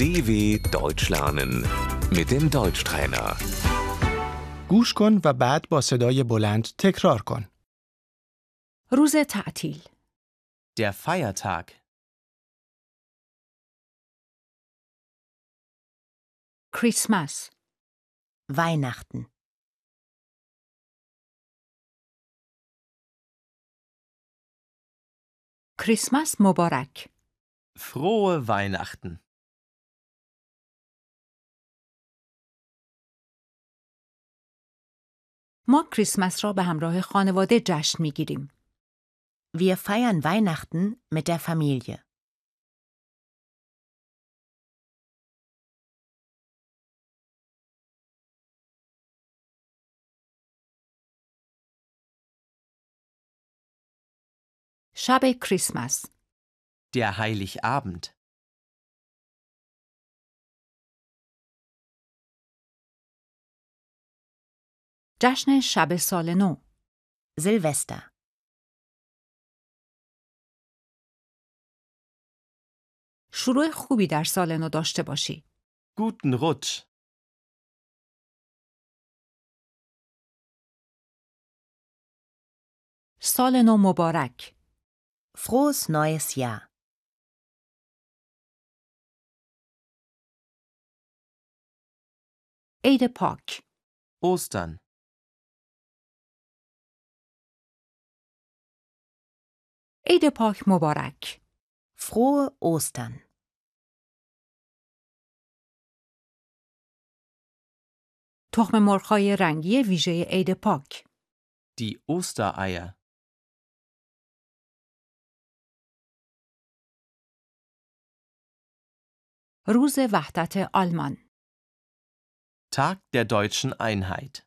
DW Deutsch lernen mit dem Deutschtrainer. گوش کن و بعد با صدای بلند تکرار کن. روز تعطیل Der Feiertag. کریسمس Weihnachten, کریسمس مبارک Frohe Weihnachten. ما کریسمس را به همراه خانواده جشن میگیریم wir feiern Weihnachten mit der Familie. شب کریسمس Der Heiligabend. جشن شب سال نو Silvester, شروع خوبی در سال نو داشته باشی Guten Rutsch. سال نو مبارک frohes neues Jahr. عید پاک Ostern. عید پاک مبارک Frohe Ostern. تخم مرغ‌های رنگی ویژه عید پاک Die Ostereier. روز وحدت آلمان Tag der deutschen Einheit.